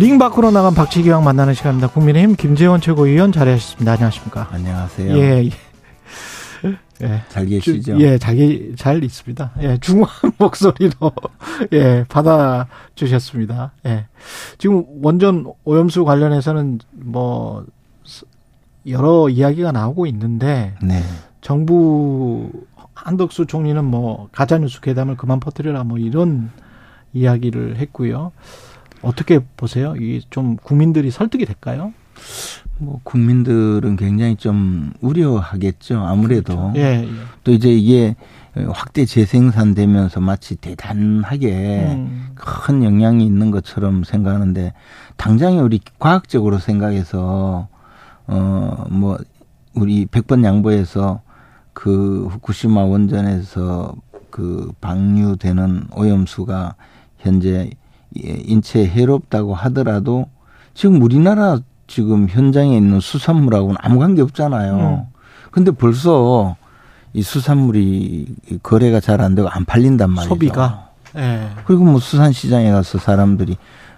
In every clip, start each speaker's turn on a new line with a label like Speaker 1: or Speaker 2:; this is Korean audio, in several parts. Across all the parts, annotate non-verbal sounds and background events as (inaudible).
Speaker 1: 링 밖으로 나간 박지기왕 만나는 시간입니다. 국민의힘 김재원 최고위원 자리하셨습니다. 안녕하십니까?
Speaker 2: 안녕하세요.
Speaker 1: 예, 예. (laughs)
Speaker 2: 예. 잘 계시죠?
Speaker 1: 예, 잘, 잘 있습니다. 예, 중후한 (laughs) 목소리로, 예, 받아 주셨습니다. 예. 지금 원전 오염수 관련해서는 뭐, 여러 이야기가 나오고 있는데,
Speaker 2: 네.
Speaker 1: 정부 한덕수 총리는 뭐, 가짜뉴스 괴담을 그만 퍼뜨려라, 뭐, 이런 이야기를 했고요. 어떻게 보세요? 이게 좀 국민들이 설득이 될까요?
Speaker 2: 뭐 국민들은 굉장히 좀 우려하겠죠. 아무래도
Speaker 1: 그렇죠. 예, 예.
Speaker 2: 또 이제 이게 확대 재생산되면서 마치 대단하게 음. 큰 영향이 있는 것처럼 생각하는데 당장에 우리 과학적으로 생각해서 어뭐 우리 백번 양보해서 그 후쿠시마 원전에서 그 방류되는 오염수가 현재 인체에 해롭다고 하더라도 지금 우리나라 지금 현장에 있는 수산물하고는 아무 관계 없잖아요. 음. 근데 벌써 이 수산물이 거래가 잘 안 되고 안 팔린단 말이죠.
Speaker 1: 소비가. 예.
Speaker 2: 그리고 뭐 수산시장에 가서 사람들이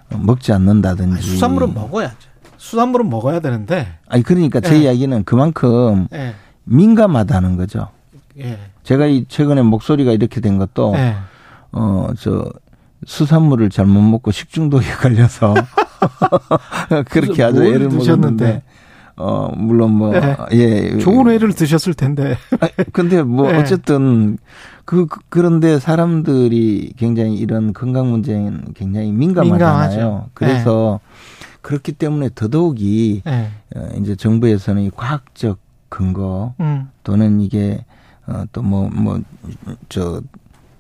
Speaker 2: 먹지 않는다든지. 아니,
Speaker 1: 수산물은 먹어야죠. 수산물은 먹어야 되는데.
Speaker 2: 아니 그러니까 제 예. 이야기는 그만큼 예. 민감하다는 거죠. 예. 제가 이 최근에 목소리가 이렇게 된 것도 예. 어저 수산물을 잘못 먹고 식중독에 (laughs) 걸려서 (laughs) 그렇게 아주 애를 먹었는데 어 물론 뭐 네. 예
Speaker 1: 좋은 회를 드셨을 텐데 (laughs)
Speaker 2: 아, 근데 뭐 네. 어쨌든 그, 그 그런데 사람들이 굉장히 이런 건강 문제는 굉장히 민감하잖아요. 민감하죠. 그래서 네. 그렇기 때문에 더더욱이 네. 어, 이제 정부에서는 이 과학적 근거 음. 또는 이게 어, 또뭐 뭐 저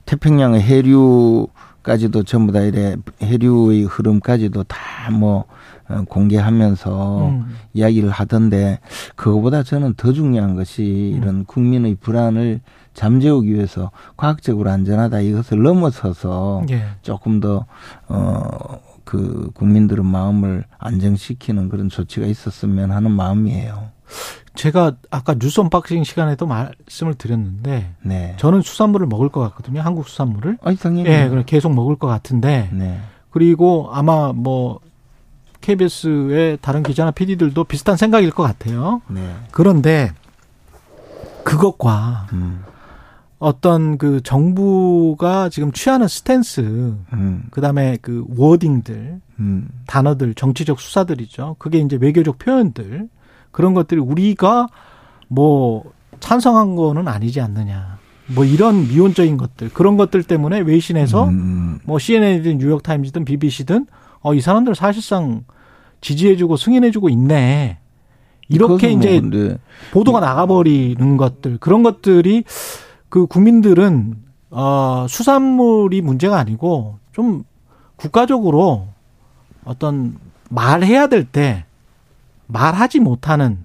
Speaker 2: 태평양의 해류 까지도 전부 다 이래 해류의 흐름까지도 다뭐 어, 공개하면서 음. 이야기를 하던데 그거보다 저는 더 중요한 것이 음. 이런 국민의 불안을 잠재우기 위해서 과학적으로 안전하다 이것을 넘어서서 예. 조금 더 어 그 국민들의 마음을 안정시키는 그런 조치가 있었으면 하는 마음이에요.
Speaker 1: 제가 아까 뉴스 언박싱 시간에도 말씀을 드렸는데 네. 저는 수산물을 먹을 것 같거든요. 한국 수산물을.
Speaker 2: 아니, 당연히.
Speaker 1: 예, 그럼 계속 먹을 것 같은데. 네. 그리고 아마 뭐 KBS의 다른 기자나 PD들도 비슷한 생각일 것 같아요. 네. 그런데 그것과 음. 어떤 그 정부가 지금 취하는 스탠스, 음. 그다음에 그 워딩들, 음. 단어들, 정치적 수사들이죠. 그게 이제 외교적 표현들. 그런 것들이 우리가 뭐 찬성한 거는 아니지 않느냐. 뭐 이런 미온적인 것들 그런 것들 때문에 외신에서 음. 뭐 CNN이든 뉴욕 타임즈든 BBC든 어 이 사람들 사실상 지지해주고 승인해주고 있네. 이렇게 뭐 이제 뭐 보도가 나가버리는 것들 그런 것들이 그 국민들은 어 수산물이 문제가 아니고 좀 국가적으로 어떤 말해야 될 때 말하지 못하는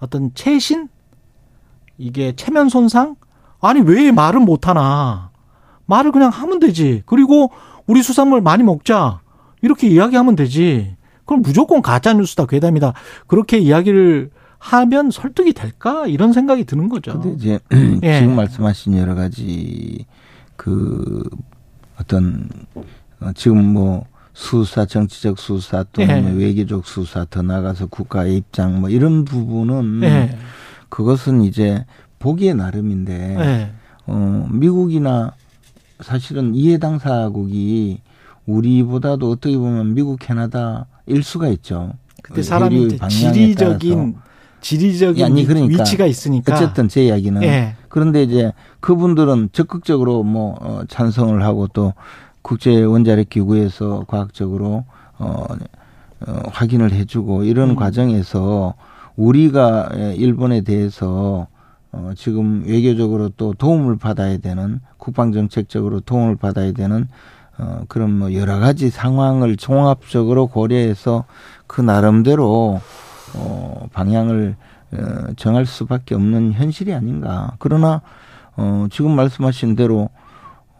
Speaker 1: 어떤 체신? 이게 체면 손상? 아니, 왜 말을 못하나? 말을 그냥 하면 되지. 그리고 우리 수산물 많이 먹자. 이렇게 이야기하면 되지. 그럼 무조건 가짜 뉴스다, 괴담이다. 그렇게 이야기를 하면 설득이 될까? 이런 생각이 드는 거죠.
Speaker 2: 근데 이제 (clears throat) 예. 지금 말씀하신 여러 가지 그 어떤 어, 지금 뭐 수사, 정치적 수사 또는 네. 외교적 수사 더 나가서 국가의 입장 뭐 이런 부분은 네. 그것은 이제 보기에 나름인데 네. 어 미국이나 사실은 이해 당사국이 우리보다도 어떻게 보면 미국 캐나다 일 수가 있죠.
Speaker 1: 그때 사람이 지리적인 지리적인 아니, 그러니까 위치가 있으니까
Speaker 2: 어쨌든 제 이야기는 네. 그런데 이제 그분들은 적극적으로 뭐 어, 찬성을 하고 또 국제 원자력 기구에서 과학적으로 어, 어 확인을 해주고 이런 음. 과정에서 우리가 일본에 대해서 어, 지금 외교적으로 또 도움을 받아야 되는 국방정책적으로 도움을 받아야 되는 어, 그런 뭐 여러 가지 상황을 종합적으로 고려해서 그 나름대로 어, 방향을 어, 정할 수밖에 없는 현실이 아닌가. 그러나 어, 지금 말씀하신 대로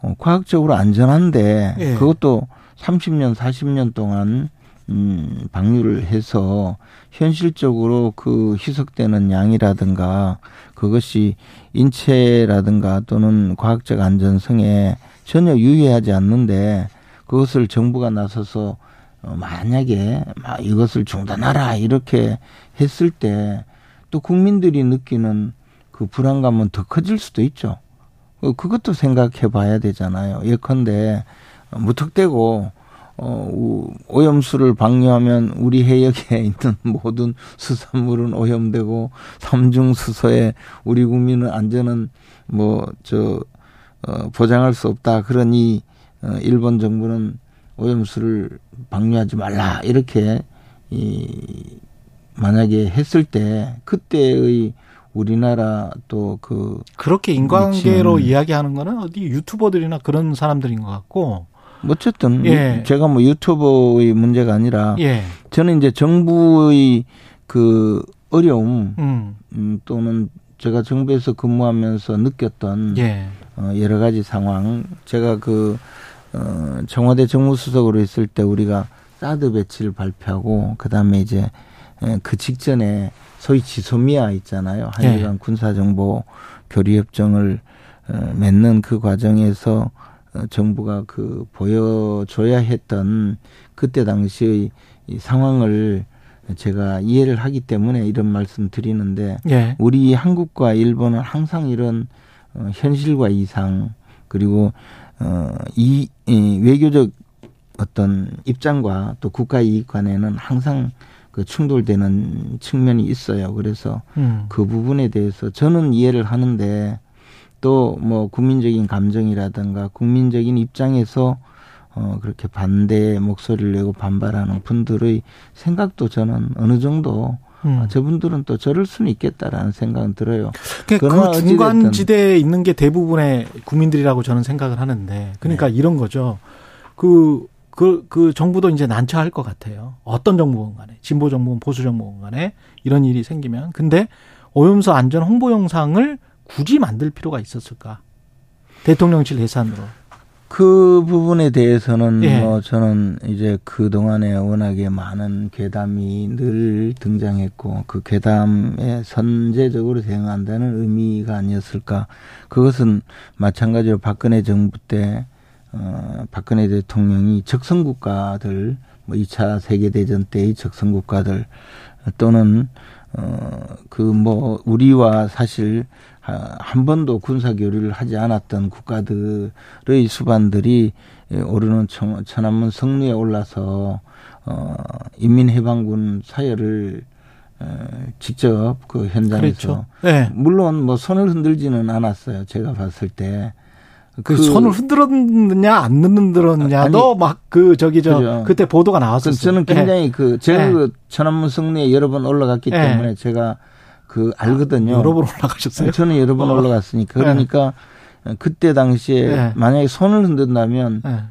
Speaker 2: 어, 과학적으로 안전한데 예. 그것도 30년, 40년 동안 음, 방류를 해서 현실적으로 그 희석되는 양이라든가 그것이 인체라든가 또는 과학적 안전성에 전혀 유의하지 않는데 그것을 정부가 나서서 어, 만약에 막 이것을 중단하라 이렇게 했을 때 또 국민들이 느끼는 그 불안감은 더 커질 수도 있죠. 어, 그것도 생각해 봐야 되잖아요. 예컨대 무턱대고 어, 오염수를 방류하면 우리 해역에 (laughs) 있는 모든 수산물은 오염되고 삼중 수소에 우리 국민의 안전은 뭐저 어, 보장할 수 없다. 그러니 어, 일본 정부는 오염수를 방류하지 말라 이렇게 이 만약에 했을 때 그때의 우리나라 또 그
Speaker 1: 그렇게 인간관계로 이야기하는 거는 어디 유튜버들이나 그런 사람들인 것 같고
Speaker 2: 어쨌든 예. 제가 뭐 유튜버의 문제가 아니라 예. 저는 이제 정부의 그 어려움 음. 음, 또는 제가 정부에서 근무하면서 느꼈던 예. 어, 여러 가지 상황 제가 그 어, 청와대 정무수석으로 있을 때 우리가 사드 배치를 발표하고 그다음에 이제 그 직전에 소위 지소미아 있잖아요 한일 간 예. 군사정보 교류협정을 어, 맺는 그 과정에서 어, 정부가 그 보여줘야 했던 그때 당시의 이 상황을 제가 이해를 하기 때문에 이런 말씀 드리는데 예. 우리 한국과 일본은 항상 이런 어, 현실과 이상 그리고 어, 이, 이 외교적 어떤 입장과 또 국가 이익 간에는 항상 그 충돌되는 측면이 있어요. 그래서 음. 그 부분에 대해서 저는 이해를 하는데 또 뭐 국민적인 감정이라든가 국민적인 입장에서 어 그렇게 반대 목소리를 내고 반발하는 분들의 생각도 저는 어느 정도 음. 아, 저분들은 또 저럴 수는 있겠다라는 생각은 들어요.
Speaker 1: 그러니까 그 중간 지대에 있는 게 대부분의 국민들이라고 저는 생각을 하는데, 그러니까 네. 이런 거죠. 그, 그, 그 정부도 이제 난처할 것 같아요. 어떤 정부건 간에, 진보 정부건 보수 정부건 간에 이런 일이 생기면. 근데 오염수 안전 홍보 영상을 굳이 만들 필요가 있었을까? 대통령실 예산으로.
Speaker 2: 그 부분에 대해서는 예. 뭐 저는 이제 그 동안에 워낙에 많은 괴담이 늘 등장했고 그 괴담에 선제적으로 대응한다는 의미가 아니었을까. 그것은 마찬가지로 박근혜 정부 때 어, 박근혜 대통령이 적성국가들 뭐 2차 세계대전 때의 적성국가들 또는 어, 그 뭐 우리와 사실 한 번도 군사 교류를 하지 않았던 국가들의 수반들이 오르는 천안문 성리에 올라서 어 인민해방군 사열을 어, 직접 그 현장에서 그렇죠. 네. 물론 뭐 손을 흔들지는 않았어요. 제가 봤을 때.
Speaker 1: 그, 그 손을 흔들었느냐 안 흔들었냐도 막 그 저기 저 그죠. 그때 보도가 나왔었어요.
Speaker 2: 저는 굉장히 네. 그 제가 네. 그 천안문 성리에 여러 번 올라갔기 네. 때문에 제가 그 알거든요.
Speaker 1: 여러 번 올라가셨어요?
Speaker 2: 저는 여러 번 어. 올라갔으니까. 그러니까 네. 그때 당시에 네. 만약에 손을 흔든다면 네.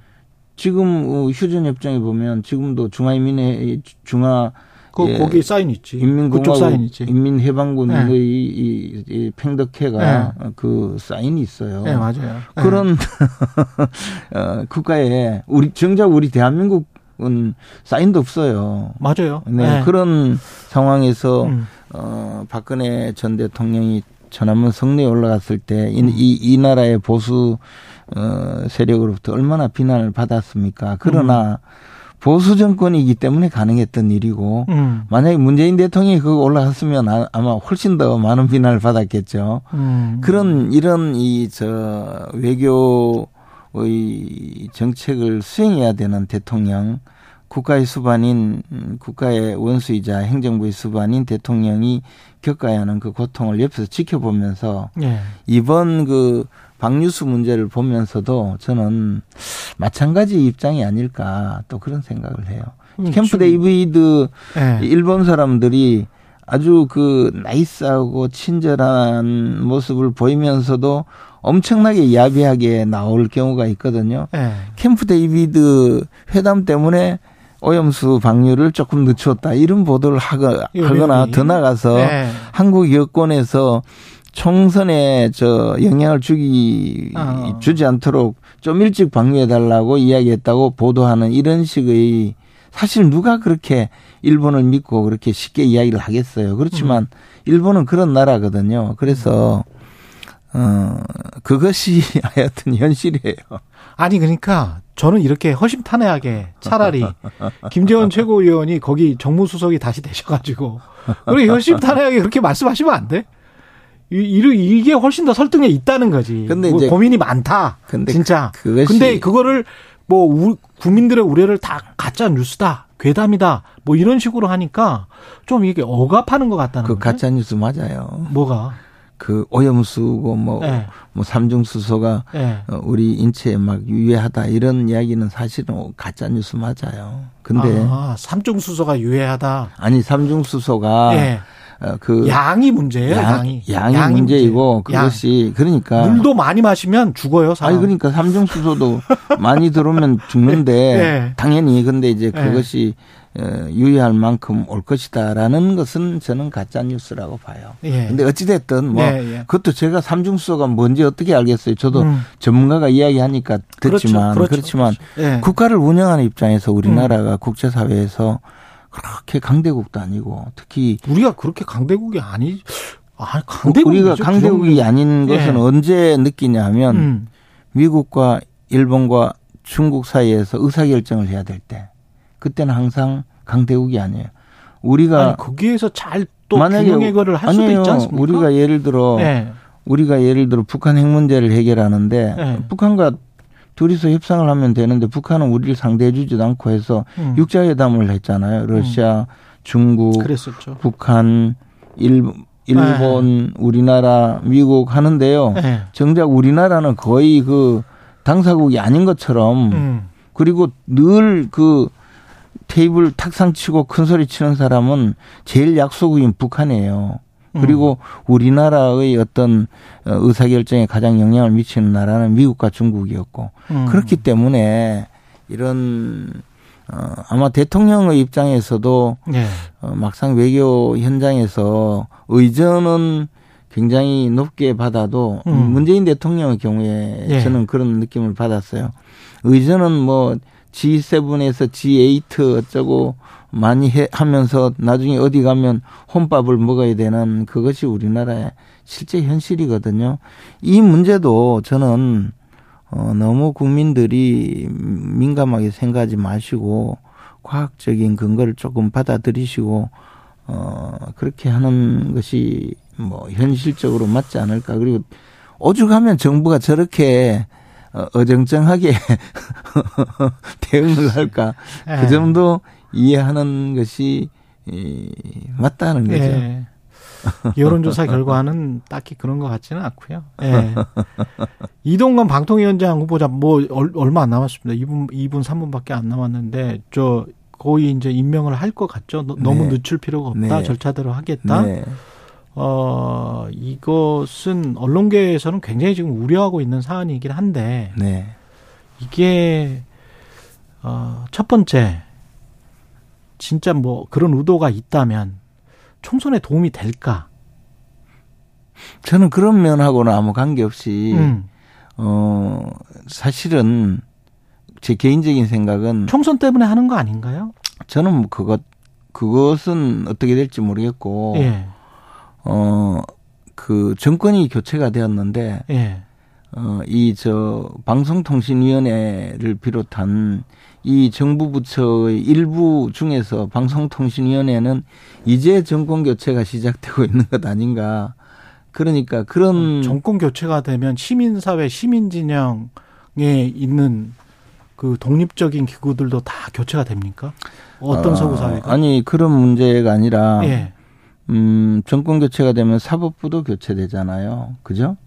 Speaker 2: 지금 어, 휴전 협정에 보면 지금도 중화인민회 중화
Speaker 1: 그 예, 거기 사인 있지.
Speaker 2: 인민공화국 사인 있지. 인민해방군의 네. 이, 이, 이 팽덕회가 네. 그 사인이 있어요.
Speaker 1: 네, 맞아요.
Speaker 2: 그런 (laughs) 어, 국가에 우리 정작 우리 대한민국은 사인도 없어요.
Speaker 1: 맞아요.
Speaker 2: 네, 네. 그런 상황에서 음. 어, 박근혜 전 대통령이 전화문 성리에 올라갔을 때, 이, 음. 이, 이 나라의 보수, 어, 세력으로부터 얼마나 비난을 받았습니까? 그러나, 음. 보수 정권이기 때문에 가능했던 일이고, 음. 만약에 문재인 대통령이 그거 올라갔으면 아, 아마 훨씬 더 많은 비난을 받았겠죠. 음. 그런, 이런 이, 저, 외교의 정책을 수행해야 되는 대통령, 국가의 수반인 국가의 원수이자 행정부의 수반인 대통령이 겪어야 하는 그 고통을 옆에서 지켜보면서 네. 이번 그 방류수 문제를 보면서도 저는 마찬가지 입장이 아닐까 또 그런 생각을 해요. 음, 캠프 데이비드 네. 일본 사람들이 아주 그 nice하고 친절한 모습을 보이면서도 엄청나게 야비하게 나올 경우가 있거든요. 네. 캠프 데이비드 회담 때문에 오염수 방류를 조금 늦췄다 이런 보도를 하거, 하거나 더 나가서 네. 한국 여권에서 총선에 저 영향을 주기 어. 주지 않도록 좀 일찍 방류해 달라고 이야기했다고 보도하는 이런 식의 사실 누가 그렇게 일본을 믿고 그렇게 쉽게 이야기를 하겠어요. 그렇지만 음. 일본은 그런 나라거든요. 그래서 어 그것이 (laughs) 하여튼 현실이에요.
Speaker 1: 아니 그러니까 저는 이렇게 허심탄회하게 차라리 김재원 (laughs) 최고위원이 거기 정무수석이 다시 되셔가지고 그리고 (laughs) 허심탄회하게 그렇게 말씀하시면 안 돼? 이 게 훨씬 더 설득에 있다는 거지. 근데 뭐 이제 고민이 많다. 근데 진짜. 그것이 근데 그거를 뭐 우, 국민들의 우려를 다 가짜 뉴스다. 괴담이다. 뭐 이런 식으로 하니까 좀 이게 억압하는 것 같다는
Speaker 2: 그 가짜 뉴스 맞아요.
Speaker 1: 뭐가?
Speaker 2: 그 오염수고 뭐, 네. 뭐 삼중수소가 네. 우리 인체에 막 유해하다 이런 이야기는 사실은 가짜 뉴스 맞아요. 근데
Speaker 1: 아, 삼중수소가 유해하다.
Speaker 2: 아니 삼중수소가 네. 그
Speaker 1: 양이 문제예요. 양, 이
Speaker 2: 양이, 양이 문제이고 문제. 그것이 양. 그러니까
Speaker 1: 물도 많이 마시면 죽어요. 사람.
Speaker 2: 아니 그러니까 삼중 수소도 (laughs) 많이 들어오면 죽는데 네. 당연히 근데 이제 그것이 어, 유의할 만큼 올 것이다라는 것은 저는 가짜 뉴스라고 봐요. 예. 근데 어찌 됐든 뭐 예, 예. 그것도 제가 삼중수소가 뭔지 어떻게 알겠어요. 저도 음. 전문가가 이야기하니까 듣지만 그렇죠, 그렇죠, 그렇지만 그렇죠. 예. 국가를 운영하는 입장에서 우리나라가 음. 국제사회에서 그렇게 강대국도 아니고 특히
Speaker 1: 우리가 그렇게 강대국이 아니 아, 강대국
Speaker 2: 우리가 강대국이 그 아닌 예. 것은 언제 느끼냐면 음. 미국과 일본과 중국 사이에서 의사결정을 해야 될 때 그때는 항상 강대국이 아니에요. 우리가 아니,
Speaker 1: 거기에서 잘또 균형해결을 할 수도 아니에요. 있지 않습니까?
Speaker 2: 우리가 예를 들어 네. 우리가 예를 들어 북한 핵 문제를 해결하는데 네. 북한과 둘이서 협상을 하면 되는데 북한은 우리를 상대해 주지도 않고 해서 음. 육자회담을 했잖아요. 러시아, 음. 중국, 그랬었죠. 북한, 일, 일본, 네. 우리나라, 미국 하는데요. 네. 정작 우리나라는 거의 그 당사국이 아닌 것처럼 음. 그리고 늘 그 테이블 탁상 치고 큰 소리 치는 사람은 제일 약소국인 북한이에요. 그리고 음. 우리나라의 어떤 어, 의사결정에 가장 영향을 미치는 나라는 미국과 중국이었고 음. 그렇기 때문에 이런 어 아마 대통령의 입장에서도 네. 어 막상 외교 현장에서 의전은 굉장히 높게 받아도 음. 문재인 대통령의 경우에 네. 저는 그런 느낌을 받았어요. 의전은 뭐 G7에서 G8 어쩌고 많이 해, 하면서 나중에 어디 가면 혼밥을 먹어야 되는 그것이 우리나라의 실제 현실이거든요. 이 문제도 저는 어, 너무 국민들이 민감하게 생각하지 마시고 과학적인 근거를 조금 받아들이시고 어, 그렇게 하는 것이 뭐 현실적으로 맞지 않을까. 그리고 오죽하면 정부가 저렇게 어, 어정쩡하게 (laughs) 대응을 할까. 그 예. 정도 이해하는 것이 맞다는 거죠. 예. (laughs)
Speaker 1: 여론조사 결과는 딱히 그런 것 같지는 않고요. 예. (laughs) 이동건 방통위원장 후보자 뭐 얼마 안 남았습니다. 2분 2분 3분밖에 안 남았는데 저 거의 이제 임명을 할 것 같죠. 너무 네. 늦출 필요가 없다. 네. 절차대로 하겠다. 네. 어 이것은 언론계에서는 굉장히 지금 우려하고 있는 사안이긴 한데 네. 이게 어 첫 번째 진짜 뭐 그런 의도가 있다면 총선에 도움이 될까?
Speaker 2: 저는 그런 면하고는 아무 관계없이 음. 어 사실은 제 개인적인 생각은
Speaker 1: 총선 때문에 하는 거 아닌가요?
Speaker 2: 저는 뭐 그것 그것은 어떻게 될지 모르겠고 예. 어 그 정권이 교체가 되었는데 예. 어 이 저 방송통신위원회를 비롯한 이 정부 부처의 일부 중에서 방송통신위원회는 이제 정권 교체가 시작되고 있는 것 아닌가. 그러니까 그런
Speaker 1: 어, 정권 교체가 되면 시민사회 시민 진영에 있는 그 독립적인 기구들도 다 교체가 됩니까? 어떤 어, 서구 사회가?
Speaker 2: 아니 그런 문제가 아니라 예. 음 정권 교체가 되면 사법부도 교체되잖아요. 그죠?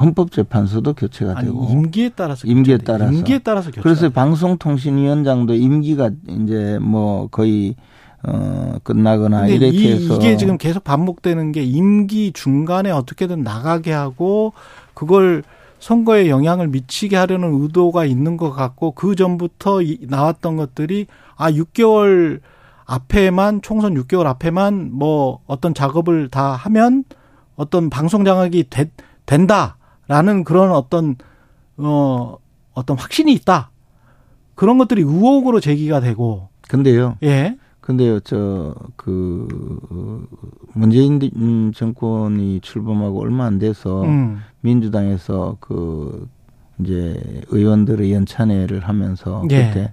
Speaker 2: 헌법재판소도 교체가 아니, 되고
Speaker 1: 임기에 따라서
Speaker 2: 임기에 따라서
Speaker 1: 임기에 따라서 교체.
Speaker 2: 그래서 방송통신위원장도 임기가 이제 뭐 거의 어 끝나거나 이렇게
Speaker 1: 이,
Speaker 2: 해서
Speaker 1: 이게 지금 계속 반복되는 게 임기 중간에 어떻게든 나가게 하고 그걸 선거에 영향을 미치게 하려는 의도가 있는 것 같고 그 전부터 나왔던 것들이 아 6개월 앞에만 총선 6개월 앞에만 뭐 어떤 작업을 다 하면 어떤 방송 장악이 되, 된다라는 그런 어떤 어 어떤 확신이 있다. 그런 것들이 의혹으로 제기가 되고.
Speaker 2: 근데요. 예. 근데요, 저, 그, 문재인 정권이 출범하고 얼마 안 돼서 음. 민주당에서 그, 이제 의원들의 연찬회를 하면서 예. 그때,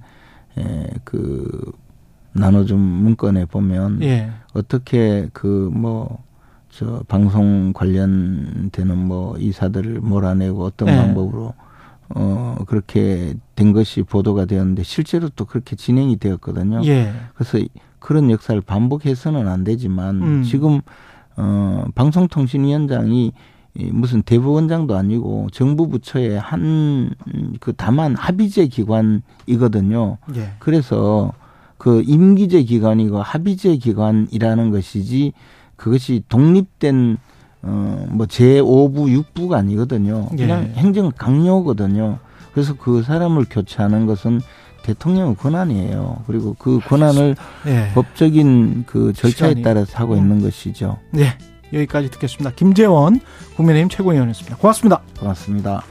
Speaker 2: 예, 그, 나눠준 문건에 보면 예. 어떻게 그 뭐, 저 방송 관련되는 뭐 이사들을 몰아내고 어떤 예. 방법으로 어, 그렇게 된 것이 보도가 되었는데 실제로 또 그렇게 진행이 되었거든요. 예. 그래서 그런 역사를 반복해서는 안 되지만 음. 지금 어, 방송통신위원장이 무슨 대부원장도 아니고 정부 부처의 한 그 다만 합의제 기관이거든요. 예. 그래서 그 임기제 기관이고 합의제 기관이라는 것이지 그것이 독립된 어, 뭐 제5부, 6부가 아니거든요. 그냥 예. 행정 강요거든요. 그래서 그 사람을 교체하는 것은 대통령의 권한이에요. 그리고 그 권한을 예. 법적인 그 절차에 시간이. 따라서 하고 음. 있는 것이죠.
Speaker 1: 네. 여기까지 듣겠습니다. 김재원 국민의힘 최고위원이었습니다. 고맙습니다.
Speaker 2: 고맙습니다.